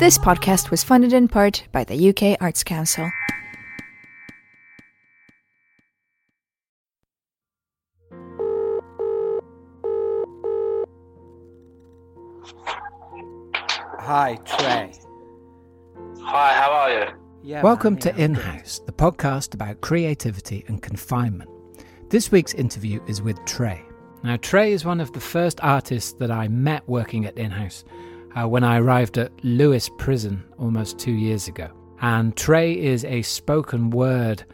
This podcast was funded in part by the UK Arts Council. Hi, Trey. Hi, how are you? Yeah, Welcome man, to yeah, In House, the podcast about creativity and confinement. This week's interview is with Trey. Now, Trey is one of the first artists that I met working at In House uh, when I arrived at Lewes Prison almost two years ago. And Trey is a spoken word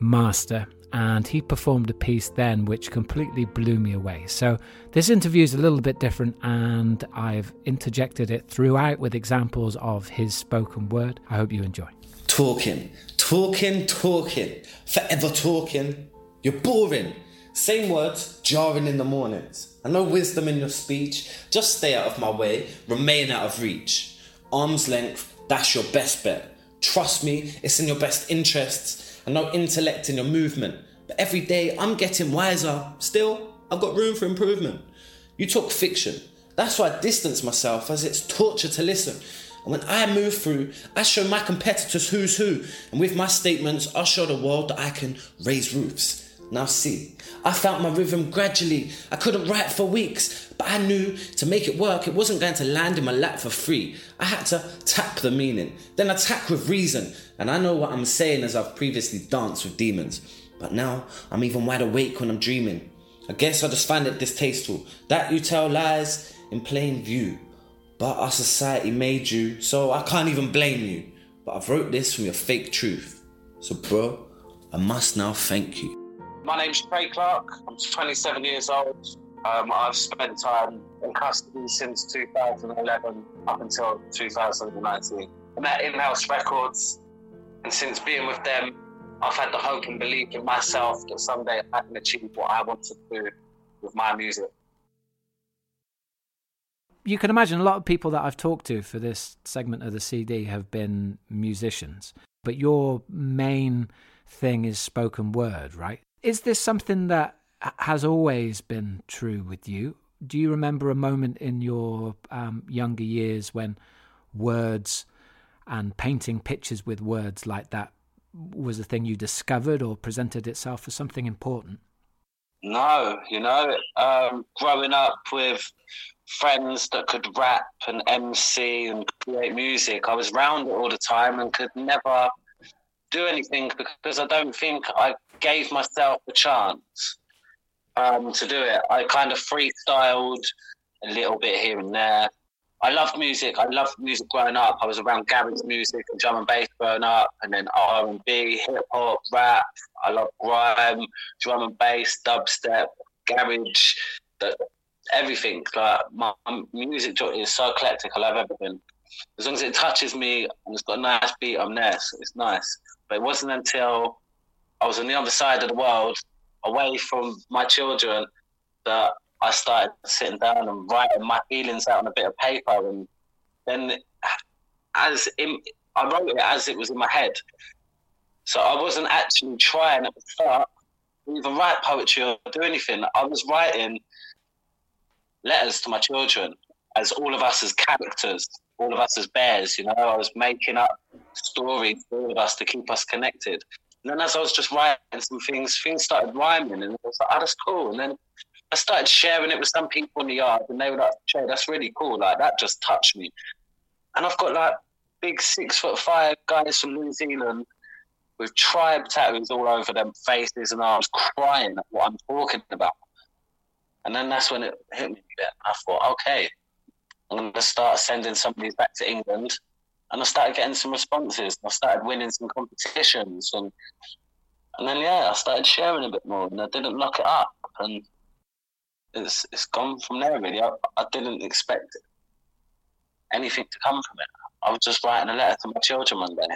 master, and he performed a piece then which completely blew me away. So, this interview is a little bit different, and I've interjected it throughout with examples of his spoken word. I hope you enjoy. Talking, talking, talking, forever talking. You're boring. Same words, jarring in the mornings. And no wisdom in your speech. Just stay out of my way, remain out of reach. Arm's length, that's your best bet. Trust me, it's in your best interests. And no intellect in your movement. But every day I'm getting wiser. Still, I've got room for improvement. You talk fiction. That's why I distance myself as it's torture to listen. And when I move through, I show my competitors who's who. And with my statements, I'll show the world that I can raise roofs. Now see, I found my rhythm gradually. I couldn't write for weeks, but I knew to make it work, it wasn't going to land in my lap for free. I had to tap the meaning, then attack with reason. And I know what I'm saying as I've previously danced with demons. But now I'm even wide awake when I'm dreaming. I guess I just find it distasteful that you tell lies in plain view. But our society made you, so I can't even blame you. But I've wrote this from your fake truth. So, bro, I must now thank you. My name's Trey Clark. I'm 27 years old. Um, I've spent time in custody since 2011 up until 2019. I'm at In-House Records, and since being with them, I've had the hope and belief in myself that someday I can achieve what I want to do with my music. you can imagine a lot of people that I've talked to for this segment of the CD have been musicians, but your main thing is spoken word, right? Is this something that has always been true with you? Do you remember a moment in your um, younger years when words and painting pictures with words like that was a thing you discovered or presented itself as something important? No, you know, um, growing up with friends that could rap and MC and create music, I was round it all the time and could never do anything because I don't think I gave myself a chance um, to do it. I kind of freestyled a little bit here and there. I loved music. I loved music growing up. I was around garage music and drum and bass growing up, and then R and B, hip hop, rap. I love grime, drum and bass, dubstep, garage, the, everything. Like my, my music is so eclectic. I love everything. As long as it touches me and it's got a nice beat, I'm there. So it's nice. But it wasn't until I was on the other side of the world, away from my children, that I started sitting down and writing my feelings out on a bit of paper, and then as in, I wrote it as it was in my head. So I wasn't actually trying at the start to even write poetry or do anything. I was writing letters to my children as all of us as characters, all of us as bears. You know, I was making up stories for all of us to keep us connected. And then as I was just writing some things, things started rhyming, and I was like, "Oh, that's cool." And then I started sharing it with some people in the yard, and they were like, "Joe, that's really cool. Like that just touched me." And I've got like big six foot five guys from New Zealand with tribe tattoos all over their faces and arms, crying at what I'm talking about. And then that's when it hit me a bit. I thought, okay, I'm going to start sending some of these back to England. And I started getting some responses. I started winning some competitions, and and then yeah, I started sharing a bit more, and I didn't lock it up, and it's it's gone from there. Really, I, I didn't expect anything to come from it. I was just writing a letter to my children one day.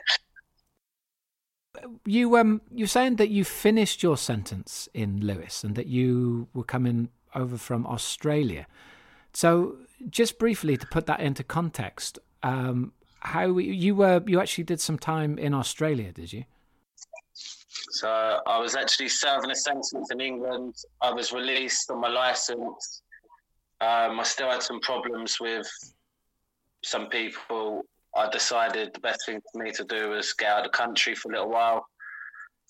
you um you're saying that you finished your sentence in Lewes and that you were coming over from Australia. So just briefly to put that into context, um, how you were you actually did some time in Australia, did you? So I was actually serving a sentence in England. I was released on my license. Um, I still had some problems with some people I decided the best thing for me to do was get out of the country for a little while.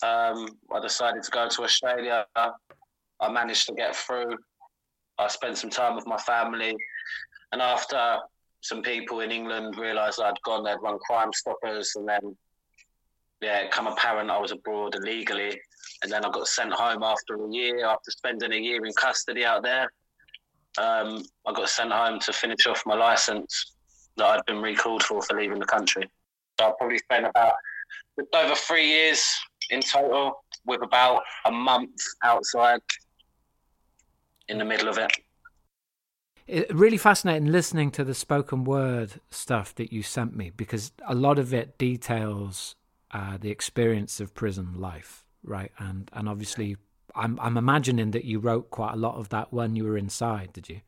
Um, I decided to go to Australia. I managed to get through. I spent some time with my family, and after some people in England realised I'd gone, they'd run Crime Stoppers, and then yeah, it became apparent I was abroad illegally, and then I got sent home after a year. After spending a year in custody out there, um, I got sent home to finish off my license that I'd been recalled for for leaving the country. So I probably spent about just over three years in total, with about a month outside in the middle of it. It, really fascinating listening to the spoken word stuff that you sent me because a lot of it details uh, the experience of prison life, right? And and obviously, I'm I'm imagining that you wrote quite a lot of that when you were inside. Did you?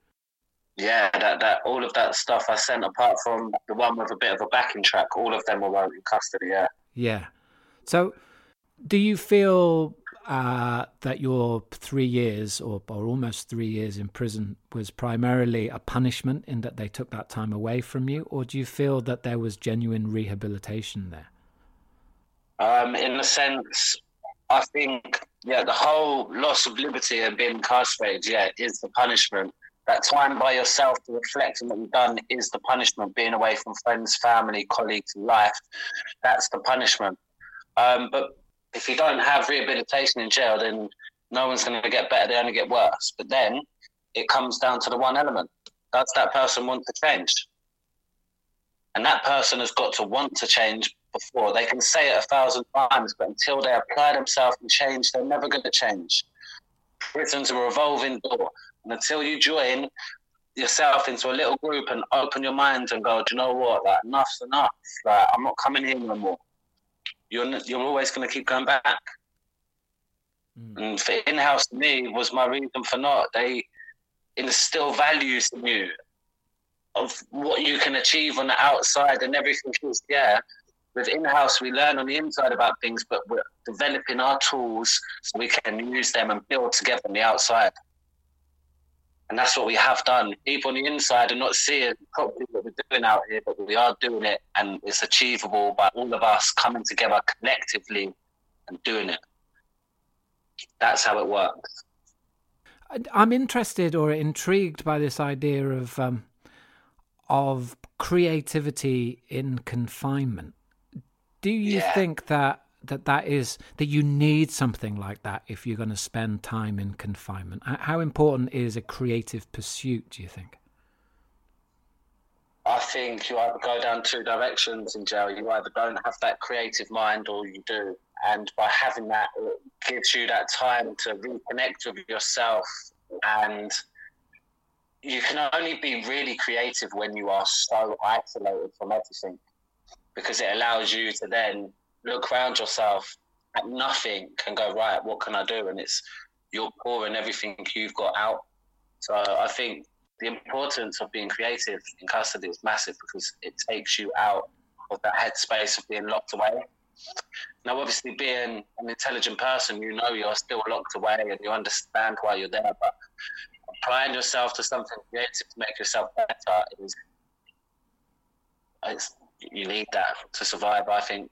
Yeah, that that all of that stuff I sent, apart from the one with a bit of a backing track, all of them were wrote in custody. Yeah. Yeah. So, do you feel uh, that your three years or, or almost three years in prison was primarily a punishment in that they took that time away from you, or do you feel that there was genuine rehabilitation there? Um, in a sense, I think yeah, the whole loss of liberty and being incarcerated, yeah, is the punishment. That time by yourself to reflect on what you've done is the punishment. Being away from friends, family, colleagues, life, that's the punishment. Um, but if you don't have rehabilitation in jail, then no one's going to get better. They only get worse. But then it comes down to the one element: does that person want to change? And that person has got to want to change before. They can say it a thousand times, but until they apply themselves and change, they're never going to change. Prison's a revolving door, and until you join yourself into a little group and open your mind and go, do you know what? Like enough's enough. Like I'm not coming here no more you're you're always going to keep going back. Mm. And for in-house to me was my reason for not. They instill values in you of what you can achieve on the outside and everything is yeah. With in-house, we learn on the inside about things, but we're developing our tools so we can use them and build together on the outside. And that's what we have done. People on the inside are not seeing probably what we're doing out here, but we are doing it and it's achievable by all of us coming together collectively and doing it. That's how it works. I'm interested or intrigued by this idea of um, of creativity in confinement. Do you yeah. think that that that is that you need something like that if you're going to spend time in confinement. How important is a creative pursuit do you think? I think you either go down two directions in jail. You either don't have that creative mind or you do. And by having that it gives you that time to reconnect with yourself. And you can only be really creative when you are so isolated from everything because it allows you to then look around yourself at nothing and go right. What can i do? And it's you're pouring everything you've got out. So i think the importance of being creative in custody is massive because it takes you out of that headspace of being locked away. Now obviously being an intelligent person you know you're still locked away and you understand why you're there but applying yourself to something creative to make yourself better is you need that to survive i think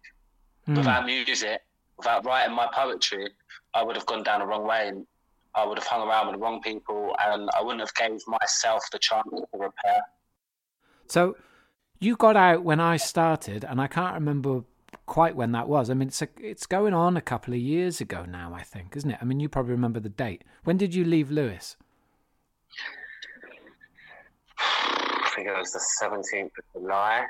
Mm. Without music, without writing my poetry, I would have gone down the wrong way and I would have hung around with the wrong people and I wouldn't have gave myself the chance to repair. So you got out when I started and I can't remember quite when that was. I mean, it's a, it's going on a couple of years ago now, I think, isn't it? I mean, you probably remember the date. When did you leave Lewes? I think it was the 17th of July.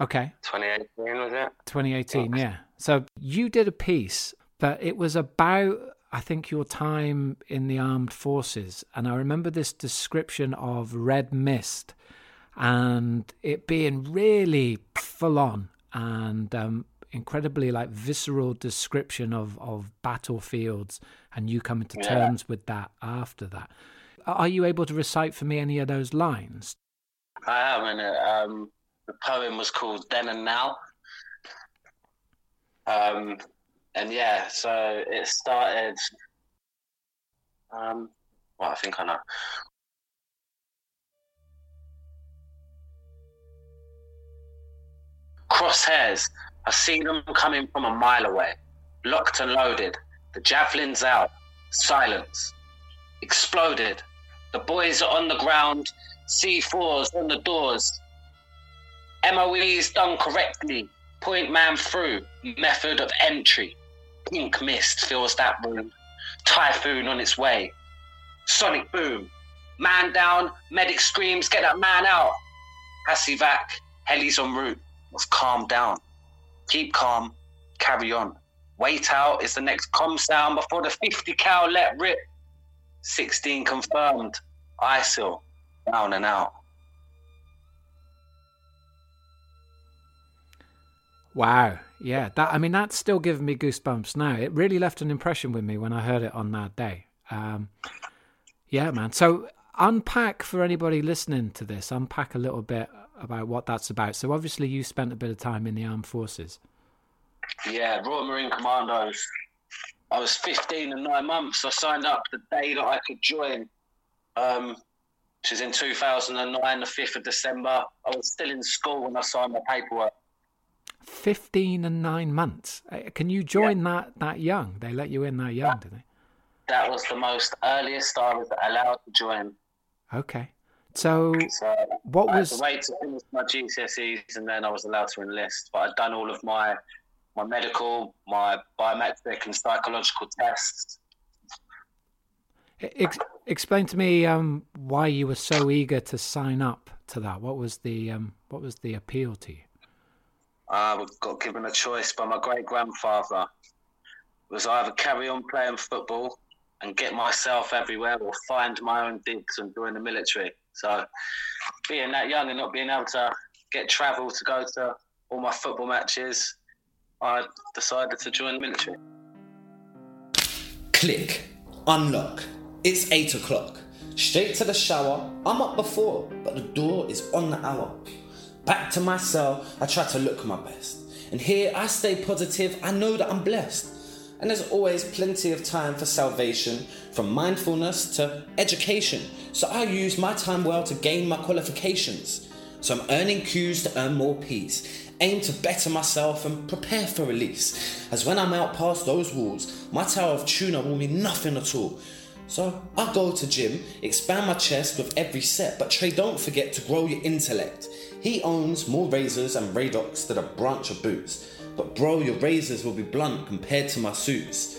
Okay. 2018 was it? 2018, yeah. So you did a piece, but it was about I think your time in the armed forces, and I remember this description of red mist, and it being really full on and um, incredibly like visceral description of of battlefields, and you coming to yeah. terms with that after that. Are you able to recite for me any of those lines? I am, and um, the poem was called Then and Now. Um, and yeah, so it started. Um, well, I think I know. crosshairs. I see them coming from a mile away, locked and loaded. The javelin's out. Silence. Exploded. The boys are on the ground. C4s on the doors. MOE's done correctly. Point man through. Method of entry. Pink mist fills that room. Typhoon on its way. Sonic boom. Man down. Medic screams, get that man out. Passivac. Heli's en route. Let's calm down. Keep calm. Carry on. Wait out is the next com sound before the 50 cal let rip. 16 confirmed. ISIL. Down and out. Wow. Yeah. That I mean that's still giving me goosebumps now. It really left an impression with me when I heard it on that day. Um, yeah, man. So unpack for anybody listening to this, unpack a little bit about what that's about. So obviously you spent a bit of time in the armed forces. Yeah, Royal Marine Commandos. I was 15 and nine months. I signed up the day that I could join, um, which is in 2009, the 5th of December. I was still in school when I signed my paperwork. 15 and nine months. Uh, Can you join yeah. that that young? They let you in that young, that, did they? That was the most earliest I was allowed to join. Okay. So, so what I was? I had to wait to finish my GCSEs and then I was allowed to enlist. But I'd done all of my my medical, my biometric and psychological tests. Ex- explain to me um, why you were so eager to sign up to that. What was the um, what was the appeal to you? I got given a choice by my great grandfather. Was either carry on playing football and get myself everywhere, or find my own digs and join the military. So, being that young and not being able to get travel to go to all my football matches, I decided to join the military. Click, unlock. It's eight o'clock. Straight to the shower. I'm up before, but the door is on the hour. Back to my cell, I try to look my best. And here I stay positive, I know that I'm blessed. And there's always plenty of time for salvation, from mindfulness to education. So I use my time well to gain my qualifications. So I'm earning cues to earn more peace aim to better myself and prepare for release. As when I'm out past those walls, my tower of tuna will mean nothing at all. So I go to gym, expand my chest with every set, but Trey, don't forget to grow your intellect. He owns more razors and radox than a branch of boots. But bro, your razors will be blunt compared to my suits.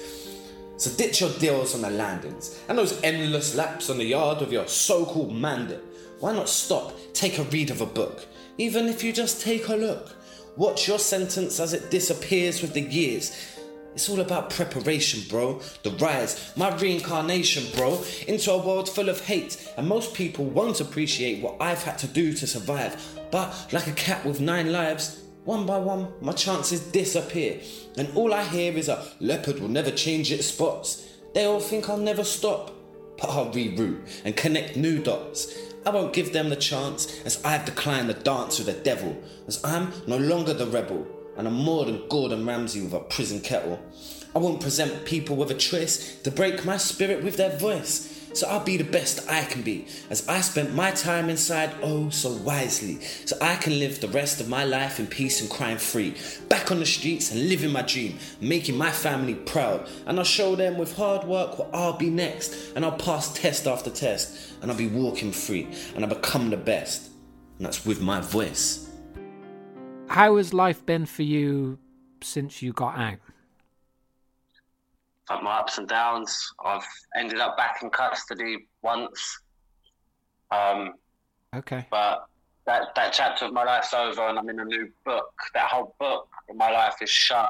So ditch your deals on the landings and those endless laps on the yard of your so-called mandate. Why not stop, take a read of a book, even if you just take a look. Watch your sentence as it disappears with the years. It's all about preparation, bro. The rise, my reincarnation, bro, into a world full of hate. And most people won't appreciate what I've had to do to survive. But like a cat with nine lives, one by one, my chances disappear. And all I hear is a leopard will never change its spots. They all think I'll never stop. But I'll reroute and connect new dots. I won't give them the chance as I've declined the dance with the devil, as I'm no longer the rebel, and I'm more than Gordon Ramsay with a prison kettle. I won't present people with a choice to break my spirit with their voice. So I'll be the best I can be, as I spent my time inside oh so wisely, so I can live the rest of my life in peace and crime free. Back on the streets and living my dream, making my family proud. And I'll show them with hard work what I'll be next. And I'll pass test after test, and I'll be walking free, and I'll become the best. And that's with my voice. How has life been for you since you got out? had my ups and downs. I've ended up back in custody once. Um, okay. But that that chapter of my life's over, and I'm in a new book. That whole book in my life is shut.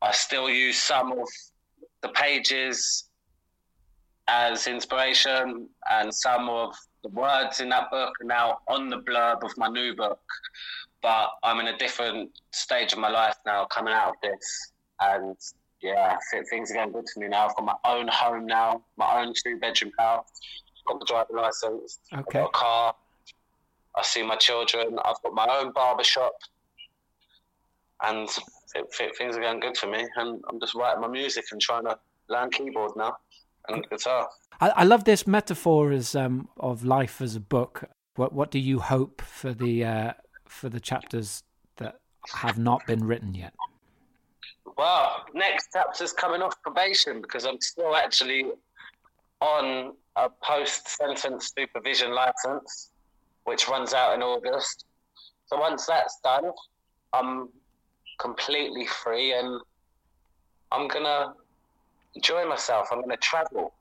I still use some of the pages as inspiration, and some of the words in that book are now on the blurb of my new book. But I'm in a different stage of my life now, coming out of this, and yeah, things are going good for me now. I've got my own home now, my own two bedroom house. Got the driving license. Okay. I've got a car. I see my children. I've got my own barber shop, and things are going good for me. And I'm just writing my music and trying to learn keyboard now and guitar. I, I love this metaphor as um, of life as a book. What What do you hope for the uh, for the chapters that have not been written yet? Well, next chapter's coming off probation because I'm still actually on a post sentence supervision license, which runs out in August. So once that's done, I'm completely free and I'm gonna enjoy myself. I'm gonna travel.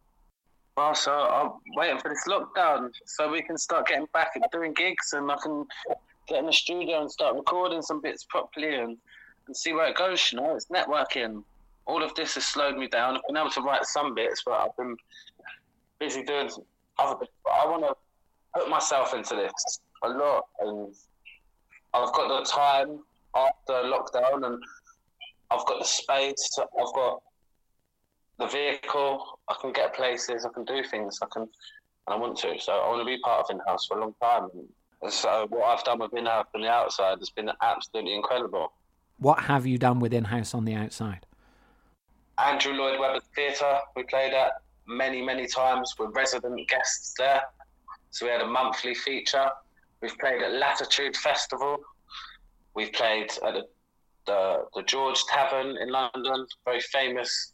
Well, so I'm waiting for this lockdown so we can start getting back and doing gigs and I can get in the studio and start recording some bits properly and, and see where it goes, you know. It's networking. All of this has slowed me down. I've been able to write some bits, but I've been busy doing other bits. But I want to put myself into this a lot and I've got the time after lockdown and I've got the space, I've got the vehicle, I can get places, I can do things, I can, and I want to. So I want to be part of in-house for a long time. And so uh, what I've done with in-house on the outside has been absolutely incredible. What have you done with in-house on the outside? Andrew Lloyd Webber Theatre, we played at many, many times with resident guests there. So we had a monthly feature. We've played at Latitude Festival. We've played at the, the, the George Tavern in London, very famous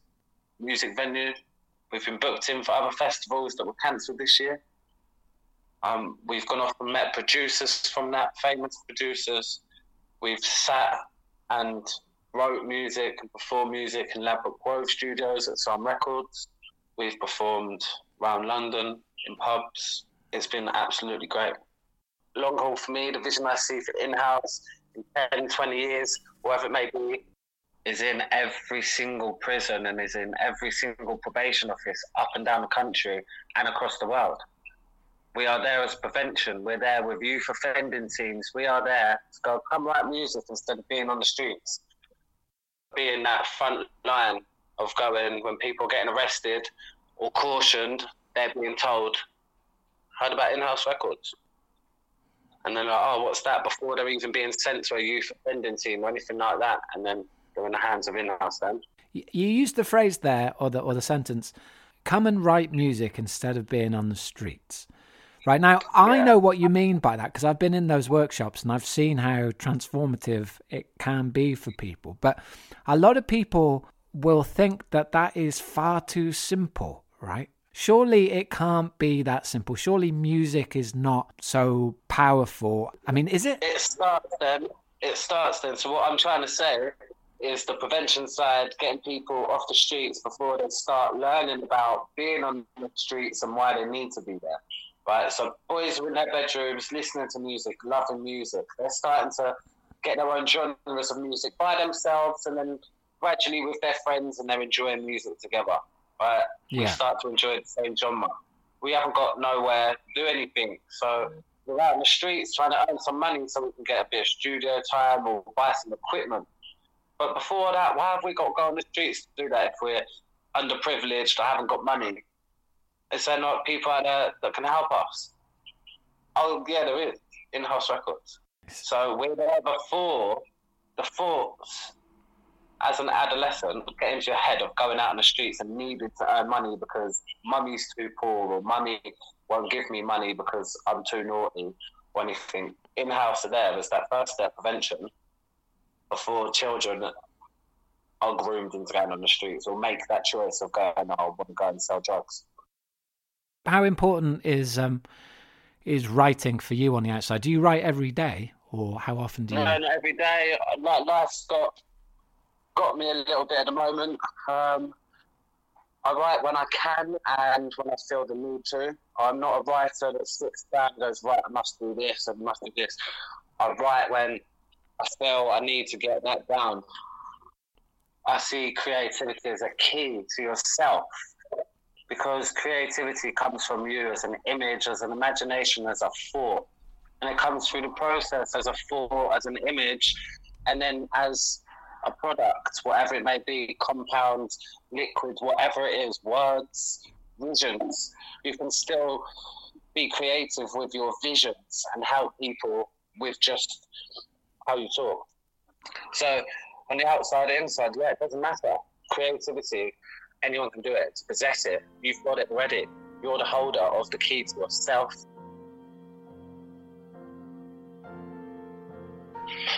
music venue. We've been booked in for other festivals that were cancelled this year. Um, we've gone off and met producers from that, famous producers. We've sat and wrote music and performed music in Ladbroke Grove Studios at Psalm Records. We've performed around London in pubs. It's been absolutely great. Long haul for me, the vision I see for in house in 10, 20 years, whatever it may be, is in every single prison and is in every single probation office up and down the country and across the world. We are there as prevention. We're there with youth offending teams. We are there to go, come write music instead of being on the streets. Being that front line of going when people are getting arrested or cautioned, they're being told, heard about in house records. And then like, oh, what's that? Before they're even being sent to a youth offending team or anything like that. And then they're in the hands of in house then. You used the phrase there, or the, or the sentence, come and write music instead of being on the streets. Right now, I Yeah. know what you mean by that because I've been in those workshops and I've seen how transformative it can be for people. But a lot of people will think that that is far too simple, right? Surely it can't be that simple. Surely music is not so powerful. I mean, is it? It starts then. It starts then. So what I'm trying to say is the prevention side, getting people off the streets before they start learning about being on the streets and why they need to be there. Right. So boys are in their bedrooms listening to music, loving music. They're starting to get their own genres of music by themselves and then gradually with their friends and they're enjoying music together. Right. We start to enjoy the same genre. We haven't got nowhere to do anything. So we're out in the streets trying to earn some money so we can get a bit of studio time or buy some equipment. But before that, why have we got to go on the streets to do that if we're underprivileged or haven't got money? Is there not people out there that can help us? Oh, yeah, there is in house records. So we're there before the thoughts as an adolescent get into your head of going out on the streets and needing to earn money because mummy's too poor or mummy won't give me money because I'm too naughty or anything. In house there as that first step prevention before children are groomed into going on the streets or make that choice of going, oh, I want to go and sell drugs. How important is um is writing for you on the outside? Do you write every day, or how often do you? No, not every day. Like life's got got me a little bit at the moment. Um, I write when I can and when I feel the need to. I'm not a writer that sits down and goes, right, I must do this, I must do this. I write when I feel I need to get that down. I see creativity as a key to yourself because creativity comes from you as an image, as an imagination, as a thought. And it comes through the process as a thought, as an image, and then as a product, whatever it may be, compound, liquid, whatever it is, words, visions. You can still be creative with your visions and help people with just how you talk. So on the outside, inside, yeah, it doesn't matter. Creativity, anyone can do it. To possess it, you've got it ready. You're the holder of the key to yourself.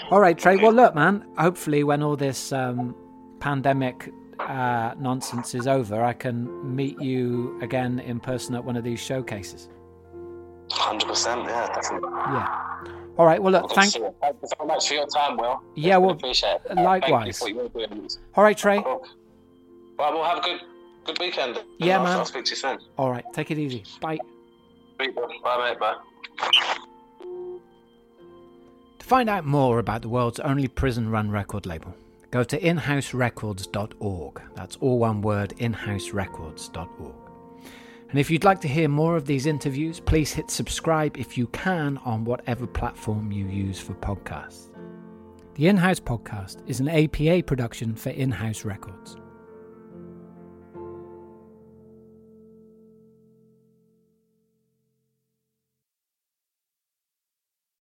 All right, Trey. Well, look, man. Hopefully, when all this um, pandemic uh, nonsense is over, I can meet you again in person at one of these showcases. Hundred percent, yeah, definitely. Yeah. All right. Well, look. Thank. Thank you very much for your time, Will. Yeah, well, appreciate it. likewise. Thank you for your. All right, Trey. Cool. Well, we'll have a good good weekend. Yeah, I'll, man. I'll speak to you soon. All right. Take it easy. Bye. Bye, mate. Bye. To find out more about the world's only prison run record label, go to inhouserecords.org. That's all one word inhouserecords.org. And if you'd like to hear more of these interviews, please hit subscribe if you can on whatever platform you use for podcasts. The In House Podcast is an APA production for In House Records.